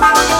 Bye.